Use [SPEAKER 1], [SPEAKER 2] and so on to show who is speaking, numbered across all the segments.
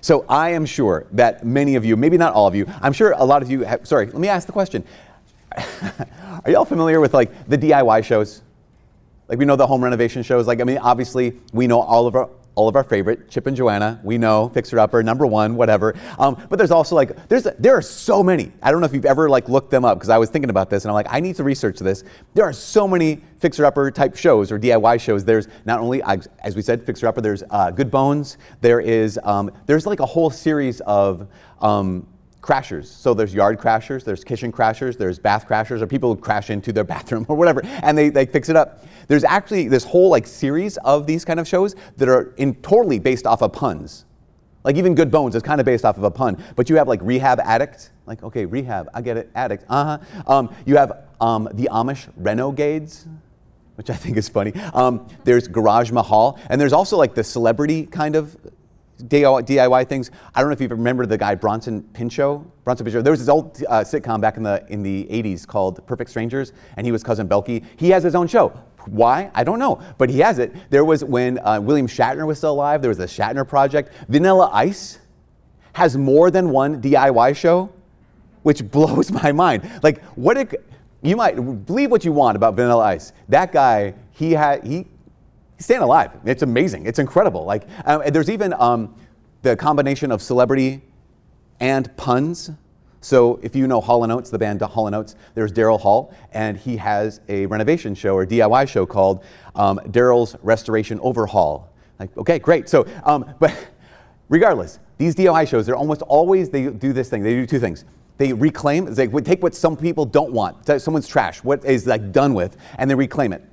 [SPEAKER 1] So I am sure that many of you, maybe not all of you, I'm sure a lot of you have, sorry, let me ask the question. Are y'all familiar with like the DIY shows? Like we know the home renovation shows. Like I mean, obviously we know all of our all of our favorite Chip and Joanna. We know Fixer Upper, number one, whatever. Um, but there's also like there's there are so many. I don't know if you've ever like looked them up because I was thinking about this and I'm like I need to research this. There are so many Fixer Upper type shows or DIY shows. There's not only as we said Fixer Upper. There's uh, Good Bones. There is um, there's like a whole series of um, crashers. So there's yard crashers, there's kitchen crashers, there's bath crashers, or people who crash into their bathroom or whatever, and they, they fix it up. There's actually this whole like series of these kind of shows that are in totally based off of puns. Like even Good Bones is kind of based off of a pun, but you have like Rehab Addict, like okay, Rehab, I get it, Addict, uh huh. Um, you have um, the Amish Renegades, which I think is funny. Um, there's Garage Mahal, and there's also like the celebrity kind of DIY things. I don't know if you remember the guy Bronson Pinchot. Bronson Pinchot. There was this old uh, sitcom back in the in the 80s called Perfect Strangers, and he was cousin Balki. He has his own show. Why? I don't know, but he has it. There was when uh, William Shatner was still alive. There was the Shatner Project. Vanilla Ice has more than one DIY show, which blows my mind. Like what? It, you might believe what you want about Vanilla Ice. That guy, he had he he's staying alive. It's amazing. It's incredible. Like um, there's even um, the combination of celebrity and puns. So if you know Hall & Oates, the band Hall & Oates, there's Daryl Hall, and he has a renovation show or DIY show called um, Daryl's Restoration Overhaul. Like, okay, great. So, um, but regardless, these DIY shows, they're almost always, they do this thing. They do two things. They reclaim, they take what some people don't want, someone's trash, what is like done with, and they reclaim it.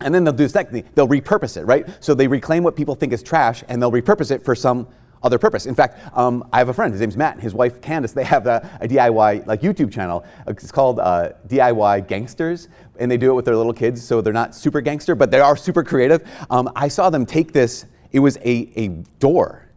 [SPEAKER 1] And then they'll do the second thing, they'll repurpose it, right? So they reclaim what people think is trash and they'll repurpose it for some other purpose. In fact, um, I have a friend, his name's Matt, and his wife Candace, they have a, a DIY like YouTube channel. It's called uh, DIY Gangsters, and they do it with their little kids, so they're not super gangster, but they are super creative. Um, I saw them take this, it was a, a door,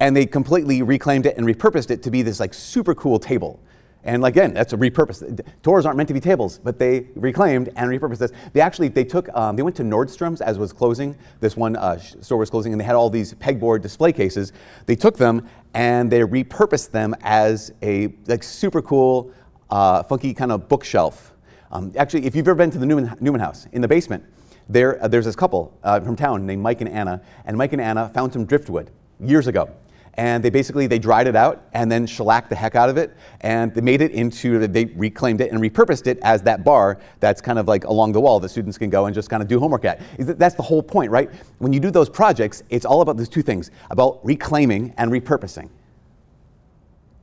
[SPEAKER 1] and they completely reclaimed it and repurposed it to be this like super cool table. And again, that's a repurpose. Doors aren't meant to be tables, but they reclaimed and repurposed this. They actually they took um, they went to Nordstrom's as was closing. This one uh, store was closing, and they had all these pegboard display cases. They took them and they repurposed them as a like super cool, uh, funky kind of bookshelf. Um, actually, if you've ever been to the Newman, Newman House in the basement, there uh, there's this couple uh, from town named Mike and Anna, and Mike and Anna found some driftwood years ago and they basically they dried it out and then shellacked the heck out of it. And they made it into they reclaimed it and repurposed it as that bar that's kind of like along the wall that students can go and just kind of do homework at. That's the whole point right? When you do those projects it's all about those two things about reclaiming and repurposing.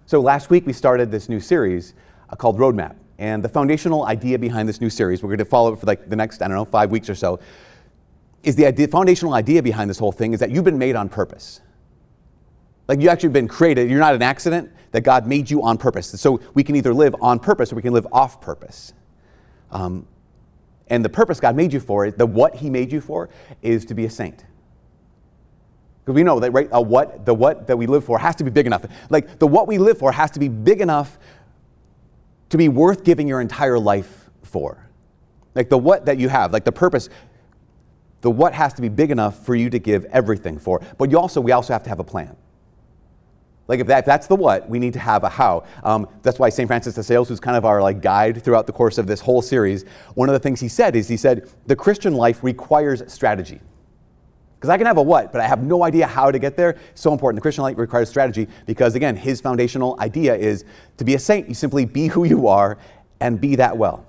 [SPEAKER 1] So last week we started this new series uh, called roadmap. And the foundational idea behind this new series we're going to follow it for like the next i don't know five weeks or so is the idea, foundational idea behind this whole thing is that you've been made on purpose like you actually been created. You're not an accident, that God made you on purpose. So we can either live on purpose or we can live off purpose. Um, and the purpose God made you for, the what He made you for, is to be a saint. Because we know that right, a what, the what that we live for has to be big enough. Like the what we live for has to be big enough to be worth giving your entire life for. Like the what that you have, like the purpose, the what has to be big enough for you to give everything for. But you also, we also have to have a plan. Like if, that, if that's the what, we need to have a how. Um, that's why St. Francis de Sales, who's kind of our like guide throughout the course of this whole series, one of the things he said is he said the Christian life requires strategy. Because I can have a what, but I have no idea how to get there. So important. The Christian life requires strategy because again, his foundational idea is to be a saint, you simply be who you are and be that well.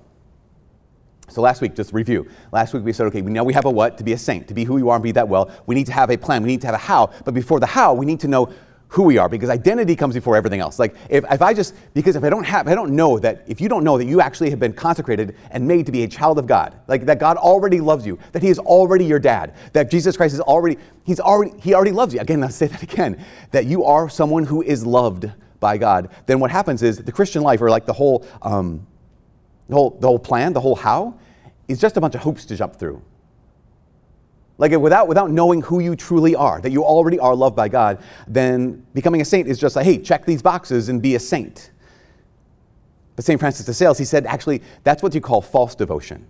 [SPEAKER 1] So last week, just review. Last week we said, okay, we know we have a what to be a saint, to be who you are and be that well. We need to have a plan. We need to have a how. But before the how, we need to know who we are because identity comes before everything else. Like if, if I just, because if I don't have, I don't know that, if you don't know that you actually have been consecrated and made to be a child of God, like that God already loves you, that he is already your dad, that Jesus Christ is already, he's already, he already loves you. Again, I'll say that again, that you are someone who is loved by God. Then what happens is the Christian life or like the whole, um, the whole, the whole plan, the whole how, is just a bunch of hoops to jump through. Like without, without knowing who you truly are, that you already are loved by God, then becoming a saint is just like, hey, check these boxes and be a saint. But St. Francis de Sales, he said, actually, that's what you call false devotion.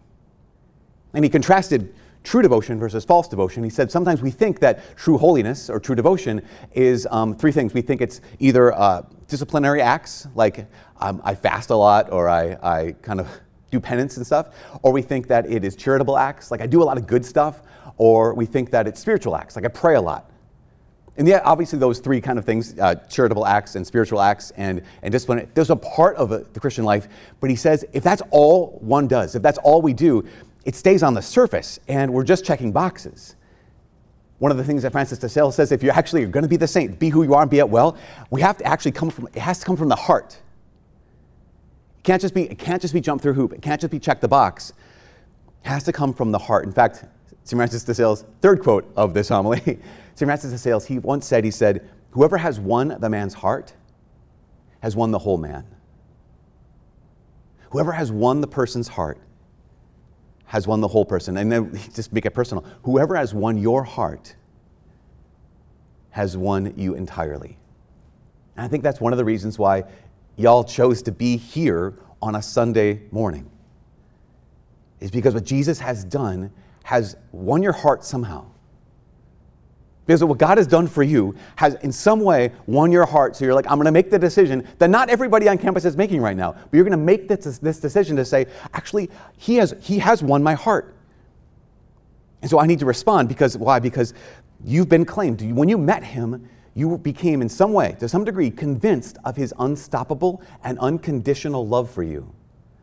[SPEAKER 1] And he contrasted true devotion versus false devotion. He said sometimes we think that true holiness or true devotion is um, three things. We think it's either uh, disciplinary acts, like um, I fast a lot or I, I kind of do penance and stuff, or we think that it is charitable acts, like I do a lot of good stuff, or we think that it's spiritual acts, like I pray a lot. And yeah, obviously those three kind of things, uh, charitable acts and spiritual acts and, and discipline, there's a part of a, the Christian life. But he says if that's all one does, if that's all we do, it stays on the surface and we're just checking boxes. One of the things that Francis de Sales says, if you're actually are going to be the saint, be who you are and be it well, we have to actually come from, it has to come from the heart. It can't just be, it can't just be jump through hoop. It can't just be check the box. It has to come from the heart. In fact, St. Francis de Sales, third quote of this homily, St. Francis de Sales, he once said, he said, whoever has won the man's heart has won the whole man. Whoever has won the person's heart has won the whole person. And then just make it personal. Whoever has won your heart has won you entirely. And I think that's one of the reasons why y'all chose to be here on a Sunday morning. Is because what Jesus has done has won your heart somehow. Because what God has done for you has in some way won your heart. So you're like, I'm going to make the decision that not everybody on campus is making right now. But you're going to make this, this decision to say, actually, he has, he has won my heart. And so I need to respond because why? Because you've been claimed. When you met him, you became in some way, to some degree, convinced of his unstoppable and unconditional love for you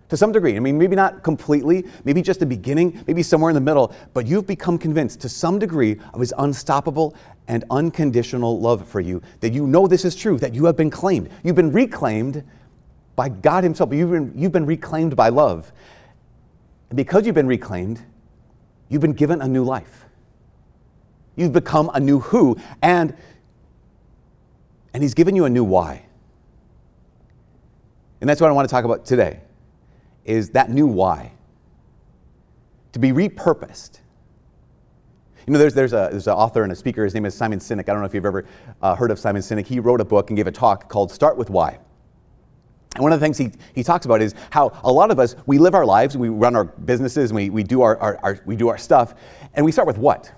[SPEAKER 1] to some degree. I mean, maybe not completely, maybe just the beginning, maybe somewhere in the middle, but you've become convinced to some degree of his unstoppable and unconditional love for you, that you know this is true, that you have been claimed. You've been reclaimed by God Himself, you've been, you've been reclaimed by love. And because you've been reclaimed, you've been given a new life. You've become a new who, and, and He's given you a new why. And that's what I want to talk about today is that new why. To be repurposed. You know, there's, there's, a, there's an author and a speaker, his name is Simon Sinek. I don't know if you've ever uh, heard of Simon Sinek. He wrote a book and gave a talk called Start with Why. And one of the things he, he talks about is how a lot of us, we live our lives, we run our businesses, and we, we, do our, our, our, we do our stuff, and we start with what?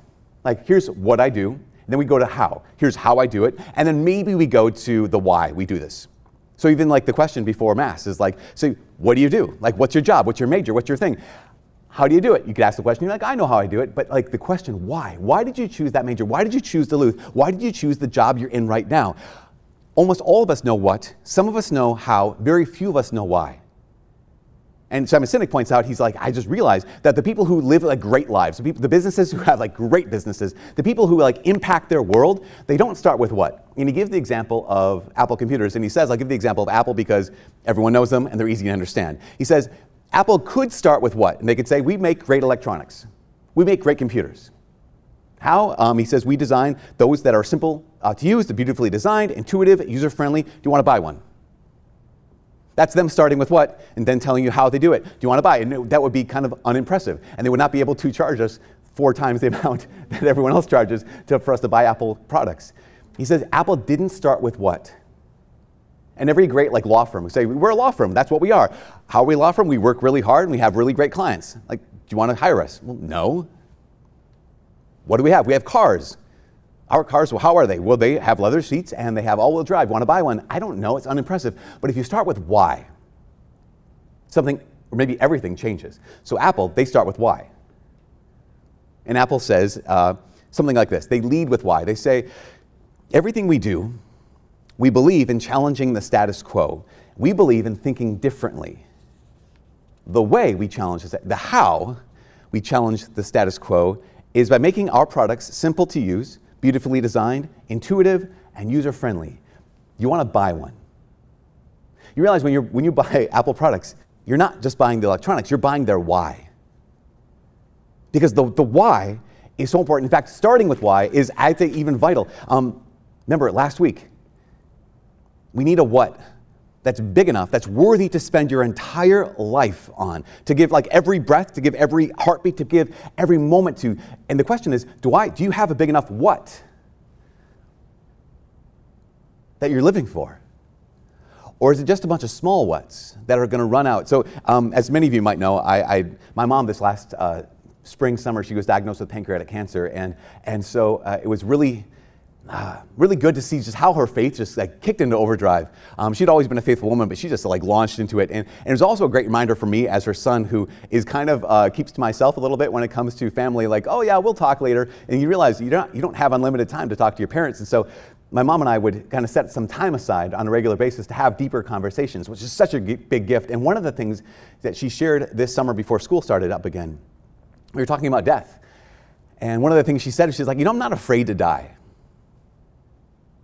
[SPEAKER 1] Like, here's what I do, then we go to how. Here's how I do it, and then maybe we go to the why we do this. So even like the question before Mass is like, so what do you do? Like, what's your job? What's your major? What's your thing? How do you do it? You could ask the question, you're like, I know how I do it, but like the question, why? Why did you choose that major? Why did you choose Duluth? Why did you choose the job you're in right now? Almost all of us know what, some of us know how, very few of us know why. And Simon Sinek points out, he's like, I just realized that the people who live like great lives, the, people, the businesses who have like great businesses, the people who like impact their world, they don't start with what? And he gives the example of Apple computers, and he says, I'll give the example of Apple because everyone knows them and they're easy to understand. He says, Apple could start with what? And they could say, we make great electronics. We make great computers. How? Um, he says, we design those that are simple uh, to use, they're beautifully designed, intuitive, user-friendly. Do you want to buy one? That's them starting with what? And then telling you how they do it. Do you want to buy? And that would be kind of unimpressive. And they would not be able to charge us four times the amount that everyone else charges to, for us to buy Apple products. He says Apple didn't start with what? And every great like law firm would say, we're a law firm, that's what we are. How are we a law firm? We work really hard and we have really great clients. Like, do you want to hire us? Well, no. What do we have? We have cars. Our cars, well, how are they? Well, they have leather seats and they have all wheel drive. Want to buy one? I don't know. It's unimpressive. But if you start with why, something, or maybe everything changes. So, Apple, they start with why. And Apple says uh, something like this they lead with why. They say, everything we do, we believe in challenging the status quo. We believe in thinking differently. The way we challenge the how we challenge the status quo is by making our products simple to use beautifully designed, intuitive, and user friendly. You want to buy one. You realize when, you're, when you buy Apple products, you're not just buying the electronics, you're buying their why. Because the, the why is so important. In fact, starting with why is, I think, even vital. Um, remember, last week, we need a what that's big enough, that's worthy to spend your entire life on, to give like every breath, to give every heartbeat, to give every moment to. And the question is, do I do you have a big enough what that you're living for? Or is it just a bunch of small whats that are going to run out? So, um, as many of you might know, I, I, my mom this last uh, spring, summer, she was diagnosed with pancreatic cancer. And, and so uh, it was really, uh, really good to see just how her faith just like kicked into overdrive. Um, she'd always been a faithful woman, but she just like launched into it. And, and it was also a great reminder for me as her son, who is kind of uh, keeps to myself a little bit when it comes to family. Like, oh yeah, we'll talk later. And you realize you don't you don't have unlimited time to talk to your parents. And so my mom and I would kind of set some time aside on a regular basis to have deeper conversations, which is such a big gift. And one of the things that she shared this summer before school started up again, we were talking about death. And one of the things she said, is she's like, you know, I'm not afraid to die.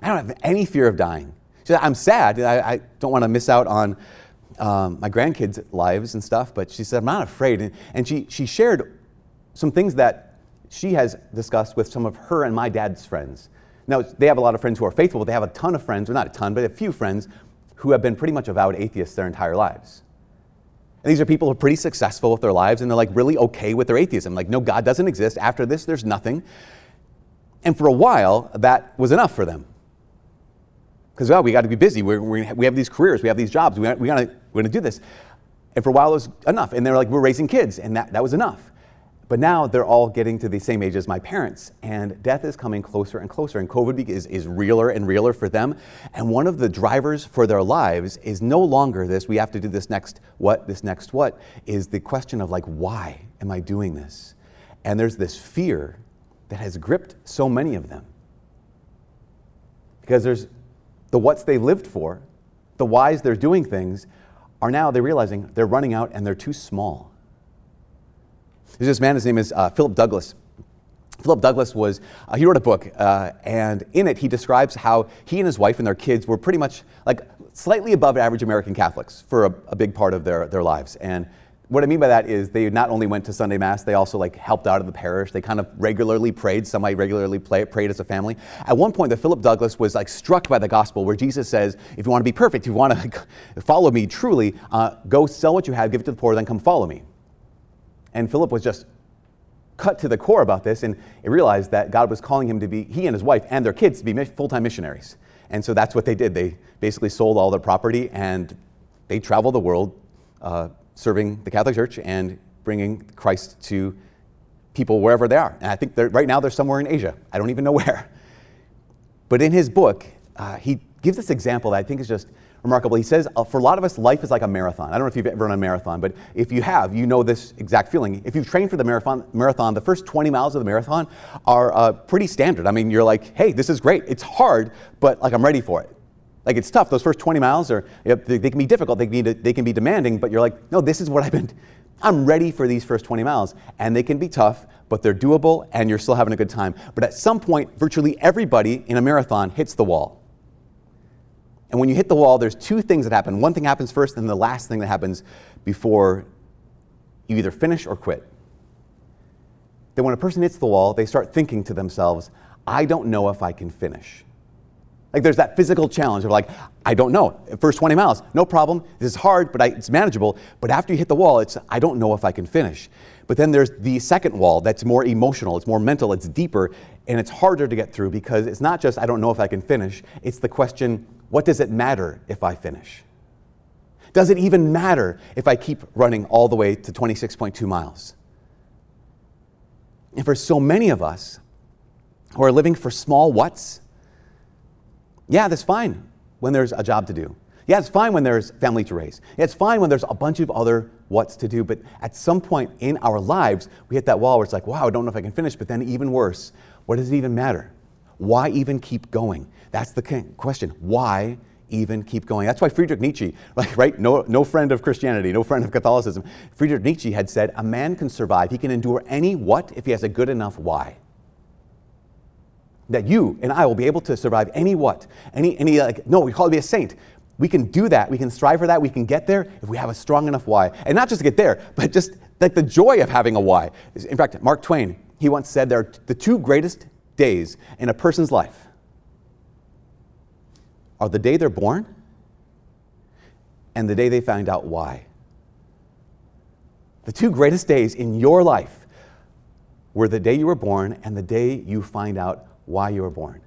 [SPEAKER 1] I don't have any fear of dying. She said, I'm sad. I, I don't want to miss out on um, my grandkids' lives and stuff, but she said, I'm not afraid. And, and she, she shared some things that she has discussed with some of her and my dad's friends. Now, they have a lot of friends who are faithful, but they have a ton of friends, or not a ton, but a few friends who have been pretty much avowed atheists their entire lives. And these are people who are pretty successful with their lives and they're like really okay with their atheism. Like, no, God doesn't exist. After this, there's nothing. And for a while, that was enough for them. Because, well, we got to be busy. We're, we're, we have these careers, we have these jobs, we, we gotta, we're going to do this. And for a while, it was enough. And they're like, we're raising kids, and that, that was enough. But now they're all getting to the same age as my parents, and death is coming closer and closer, and COVID is, is realer and realer for them. And one of the drivers for their lives is no longer this, we have to do this next what, this next what, is the question of like, why am I doing this? And there's this fear that has gripped so many of them. Because there's the what's they lived for, the whys they're doing things, are now they're realizing they're running out and they're too small. There's this man, his name is uh, Philip Douglas. Philip Douglas was, uh, he wrote a book, uh, and in it he describes how he and his wife and their kids were pretty much like slightly above average American Catholics for a, a big part of their, their lives. And what I mean by that is they not only went to Sunday Mass, they also like helped out of the parish. They kind of regularly prayed. Some regularly play, prayed as a family. At one point, the Philip Douglas was like struck by the gospel where Jesus says, if you want to be perfect, if you want to follow me truly, uh, go sell what you have, give it to the poor, then come follow me. And Philip was just cut to the core about this and he realized that God was calling him to be, he and his wife and their kids to be full time missionaries. And so that's what they did. They basically sold all their property and they traveled the world uh, serving the Catholic Church and bringing Christ to people wherever they are. And I think right now they're somewhere in Asia. I don't even know where. But in his book, uh, he gives this example that I think is just remarkable. He says, uh, for a lot of us, life is like a marathon. I don't know if you've ever run a marathon, but if you have, you know this exact feeling. If you've trained for the marathon, marathon the first 20 miles of the marathon are uh, pretty standard. I mean, you're like, hey, this is great. It's hard, but like I'm ready for it. Like it's tough. Those first 20 miles are, they, can be difficult. They can be, they can be demanding, but you're like, no, this is what I've been, I'm ready for these first 20 miles. And they can be tough, but they're doable and you're still having a good time. But at some point, virtually everybody in a marathon hits the wall. And when you hit the wall, there's two things that happen. One thing happens first, and the last thing that happens before you either finish or quit. Then when a person hits the wall, they start thinking to themselves, I don't know if I can finish. Like there's that physical challenge of like, I don't know. First 20 miles, no problem. This is hard, but I, it's manageable. But after you hit the wall, it's, I don't know if I can finish. But then there's the second wall that's more emotional, it's more mental, it's deeper, and it's harder to get through because it's not just, I don't know if I can finish. It's the question, what does it matter if I finish? Does it even matter if I keep running all the way to 26.2 miles? And for so many of us who are living for small whats, yeah, that's fine when there's a job to do. Yeah, it's fine when there's family to raise. Yeah, it's fine when there's a bunch of other what's to do. But at some point in our lives, we hit that wall where it's like, wow, I don't know if I can finish. But then, even worse, what does it even matter? Why even keep going? That's the question. Why even keep going? That's why Friedrich Nietzsche, right? No, no friend of Christianity, no friend of Catholicism. Friedrich Nietzsche had said, a man can survive, he can endure any what if he has a good enough why. That you and I will be able to survive any what? Any, any like, no, we call it be a saint. We can do that. We can strive for that. We can get there if we have a strong enough why. And not just get there, but just like the joy of having a why. In fact, Mark Twain, he once said there are the two greatest days in a person's life are the day they're born and the day they find out why. The two greatest days in your life were the day you were born and the day you find out why you were born.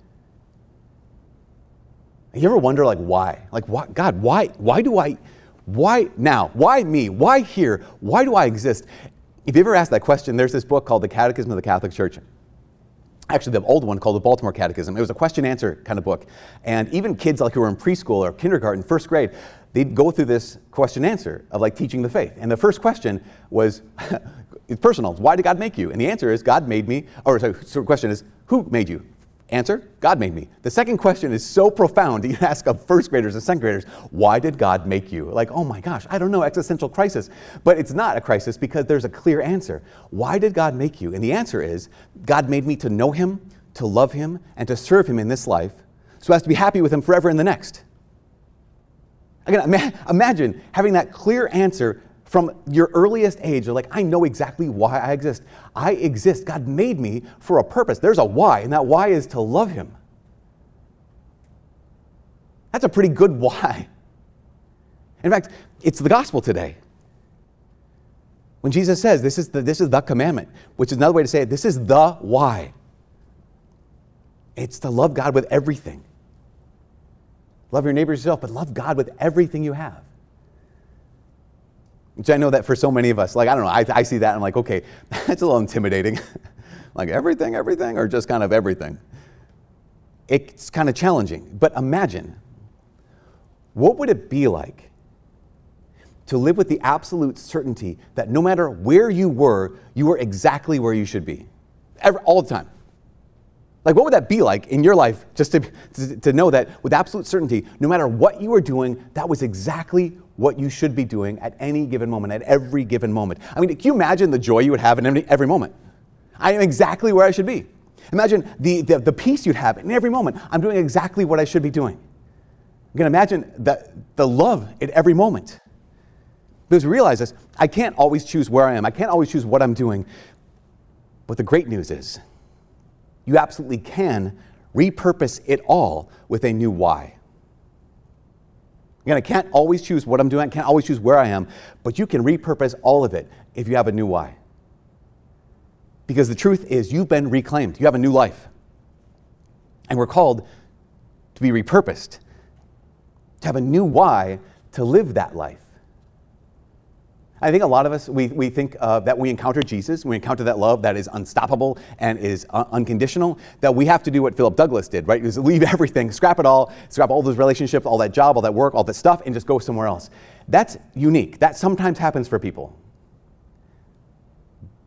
[SPEAKER 1] You ever wonder, like, why? Like, why, God, why, why do I, why now? Why me? Why here? Why do I exist? If you ever asked that question, there's this book called The Catechism of the Catholic Church. Actually, the old one called the Baltimore Catechism. It was a question answer kind of book. And even kids like who were in preschool or kindergarten, first grade, they'd go through this question answer of like teaching the faith. And the first question was it's personal. Why did God make you? And the answer is God made me. Or sorry, so the question is who made you? Answer, God made me. The second question is so profound you ask of first graders and second graders, why did God make you? Like, oh my gosh, I don't know, existential crisis. But it's not a crisis because there's a clear answer. Why did God make you? And the answer is, God made me to know Him, to love Him, and to serve Him in this life, so as to be happy with Him forever in the next. Again, imagine having that clear answer from your earliest age, you're like, I know exactly why I exist. I exist. God made me for a purpose. There's a why, and that why is to love Him. That's a pretty good why. In fact, it's the gospel today. When Jesus says, this is the, this is the commandment, which is another way to say it, this is the why. It's to love God with everything. Love your neighbor yourself, but love God with everything you have. Which I know that for so many of us, like, I don't know, I, I see that and I'm like, okay, that's a little intimidating. like everything, everything, or just kind of everything. It's kind of challenging. But imagine, what would it be like to live with the absolute certainty that no matter where you were, you were exactly where you should be? Every, all the time. Like, what would that be like in your life just to, to, to, know that with absolute certainty, no matter what you were doing, that was exactly what you should be doing at any given moment, at every given moment? I mean, can you imagine the joy you would have in every, every moment? I am exactly where I should be. Imagine the, the, the, peace you'd have in every moment. I'm doing exactly what I should be doing. You can imagine the, the love at every moment. Because we realize this, I can't always choose where I am. I can't always choose what I'm doing. But the great news is, you absolutely can repurpose it all with a new why. Again, I can't always choose what I'm doing, I can't always choose where I am, but you can repurpose all of it if you have a new why. Because the truth is, you've been reclaimed, you have a new life. And we're called to be repurposed, to have a new why to live that life. I think a lot of us, we, we think uh, that we encounter Jesus, we encounter that love that is unstoppable and is un- unconditional, that we have to do what Philip Douglas did, right? Leave everything, scrap it all, scrap all those relationships, all that job, all that work, all that stuff, and just go somewhere else. That's unique. That sometimes happens for people.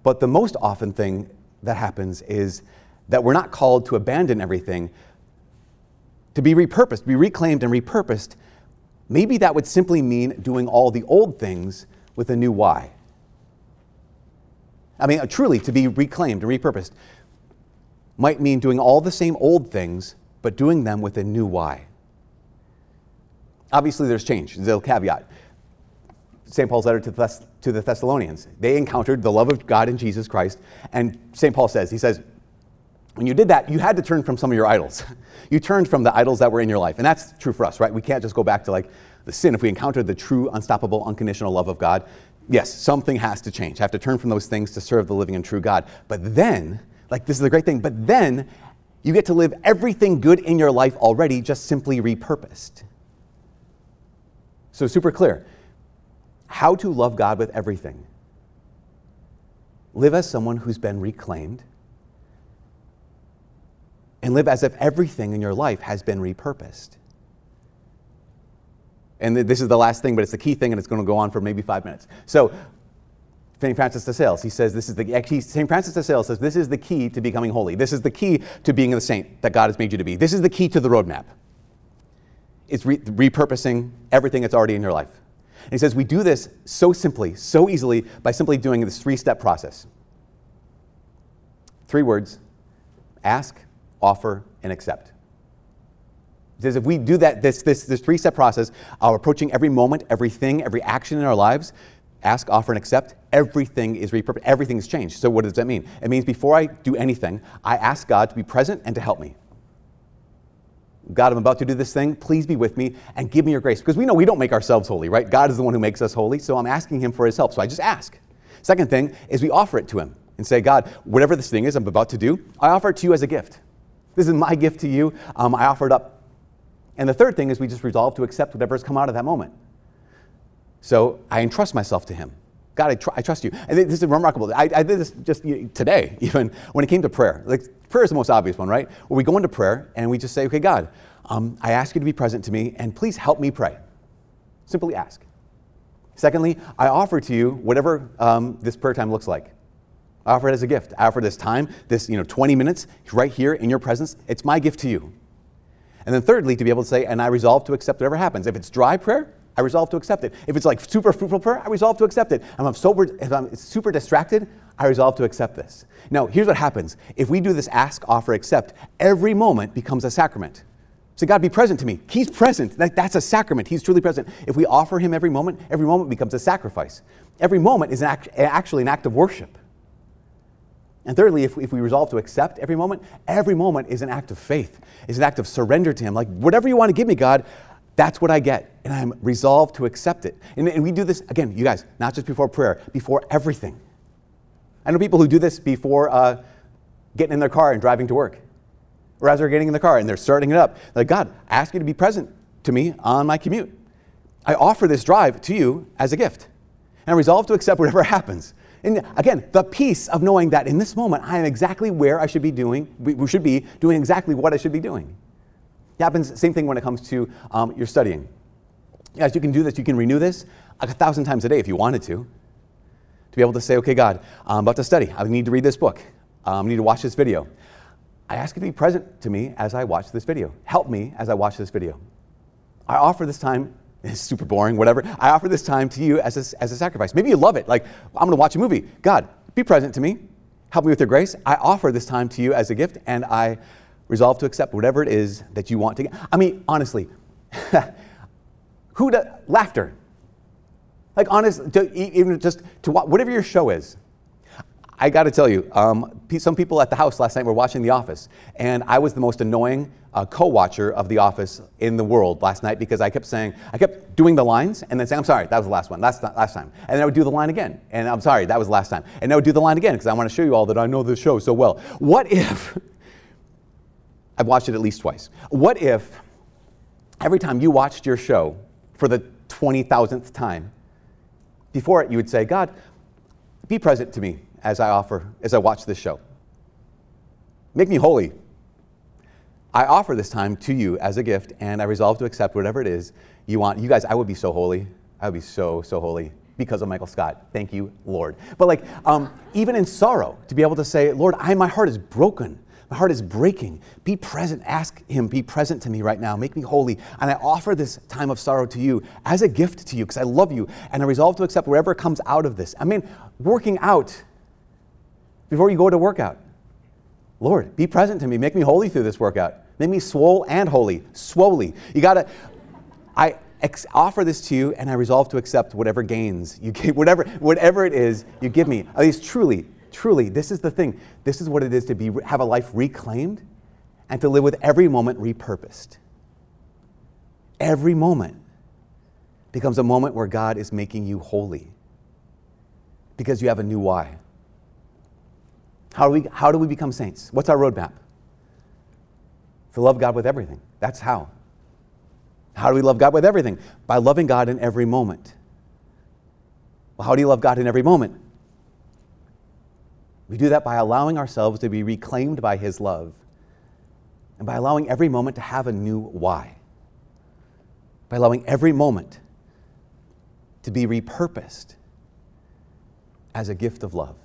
[SPEAKER 1] But the most often thing that happens is that we're not called to abandon everything, to be repurposed, be reclaimed and repurposed. Maybe that would simply mean doing all the old things with a new why. I mean, truly, to be reclaimed and repurposed might mean doing all the same old things, but doing them with a new why. Obviously, there's change. There's a caveat. St. Paul's letter to the, Thess- to the Thessalonians, they encountered the love of God in Jesus Christ. And St. Paul says, he says, when you did that, you had to turn from some of your idols. you turned from the idols that were in your life. And that's true for us, right? We can't just go back to like the sin, if we encounter the true, unstoppable, unconditional love of God, yes, something has to change. I have to turn from those things to serve the living and true God. But then, like this is the great thing, but then you get to live everything good in your life already, just simply repurposed. So, super clear how to love God with everything. Live as someone who's been reclaimed, and live as if everything in your life has been repurposed. And this is the last thing, but it's the key thing, and it's going to go on for maybe five minutes. So, St. Francis de Sales, he says this is the St. Francis de Sales says this is the key to becoming holy. This is the key to being the saint that God has made you to be. This is the key to the roadmap. It's re- repurposing everything that's already in your life. And he says we do this so simply, so easily by simply doing this three-step process. Three words: ask, offer, and accept. It says if we do that, this, this, this three step process, our approaching every moment, everything, every action in our lives, ask, offer, and accept, everything is repurposed, everything is changed. So, what does that mean? It means before I do anything, I ask God to be present and to help me. God, I'm about to do this thing. Please be with me and give me your grace. Because we know we don't make ourselves holy, right? God is the one who makes us holy. So I'm asking Him for His help. So I just ask. Second thing is we offer it to Him and say, God, whatever this thing is I'm about to do, I offer it to you as a gift. This is my gift to you. Um, I offer it up and the third thing is we just resolve to accept whatever has come out of that moment. So I entrust myself to Him. God, I, tr- I trust you. And this is remarkable. I, I did this just today, even when it came to prayer. Like, prayer is the most obvious one, right? Where we go into prayer and we just say, okay, God, um, I ask you to be present to me and please help me pray. Simply ask. Secondly, I offer to you whatever um, this prayer time looks like. Offer it as a gift. I offer this time, this you know, 20 minutes right here in your presence. It's my gift to you. And then thirdly, to be able to say, and I resolve to accept whatever happens. If it's dry prayer, I resolve to accept it. If it's like super fruitful prayer, I resolve to accept it. If I'm super, if I'm super distracted, I resolve to accept this. Now, here's what happens. If we do this ask, offer, accept, every moment becomes a sacrament. So God, be present to me. He's present. That, that's a sacrament. He's truly present. If we offer him every moment, every moment becomes a sacrifice. Every moment is an act, actually an act of worship. And thirdly, if, if we resolve to accept every moment, every moment is an act of faith, is an act of surrender to him. Like, whatever you want to give me, God, that's what I get. And I'm resolved to accept it. And, and we do this, again, you guys, not just before prayer, before everything. I know people who do this before uh, getting in their car and driving to work or as they're getting in the car and they're starting it up. Like, God, I ask you to be present to me on my commute. I offer this drive to you as a gift. And I resolve to accept whatever happens. And again, the peace of knowing that in this moment I am exactly where I should be doing, we should be doing exactly what I should be doing. It happens, same thing when it comes to um, your studying. Guys, you can do this, you can renew this a thousand times a day if you wanted to. To be able to say, okay, God, I'm about to study. I need to read this book. Um, I need to watch this video. I ask you to be present to me as I watch this video. Help me as I watch this video. I offer this time, it's super boring, whatever. I offer this time to you as a, as a sacrifice. Maybe you love it. Like, I'm going to watch a movie. God, be present to me. Help me with your grace. I offer this time to you as a gift, and I resolve to accept whatever it is that you want to get. I mean, honestly, who does laughter? Like, honest, to, even just to whatever your show is, I got to tell you, um, some people at the house last night were watching The Office, and I was the most annoying uh, co-watcher of The Office in the world last night because I kept saying, I kept doing the lines and then saying, I'm sorry, that was the last one, last, last time. And then I would do the line again, and I'm sorry, that was the last time. And I would do the line again because I want to show you all that I know the show so well. What if, I've watched it at least twice, what if every time you watched your show for the 20,000th time, before it you would say, God, be present to me as I offer, as I watch this show. Make me holy. I offer this time to you as a gift, and I resolve to accept whatever it is you want. You guys, I would be so holy. I would be so, so holy because of Michael Scott. Thank you, Lord. But like, um, even in sorrow, to be able to say, Lord, I, my heart is broken. My heart is breaking. Be present. Ask Him, be present to me right now. Make me holy. And I offer this time of sorrow to you as a gift to you because I love you. And I resolve to accept whatever comes out of this. I mean, working out before you go to workout. Lord, be present to me. Make me holy through this workout. Make me swole and holy, slowly. You got to, I ex- offer this to you and I resolve to accept whatever gains you give, whatever, whatever it is you give me. At least truly, truly, this is the thing. This is what it is to be, have a life reclaimed and to live with every moment repurposed. Every moment becomes a moment where God is making you holy because you have a new why. How do we, how do we become saints? What's our roadmap? To love God with everything. That's how. How do we love God with everything? By loving God in every moment. Well, how do you love God in every moment? We do that by allowing ourselves to be reclaimed by His love and by allowing every moment to have a new why. By allowing every moment to be repurposed as a gift of love.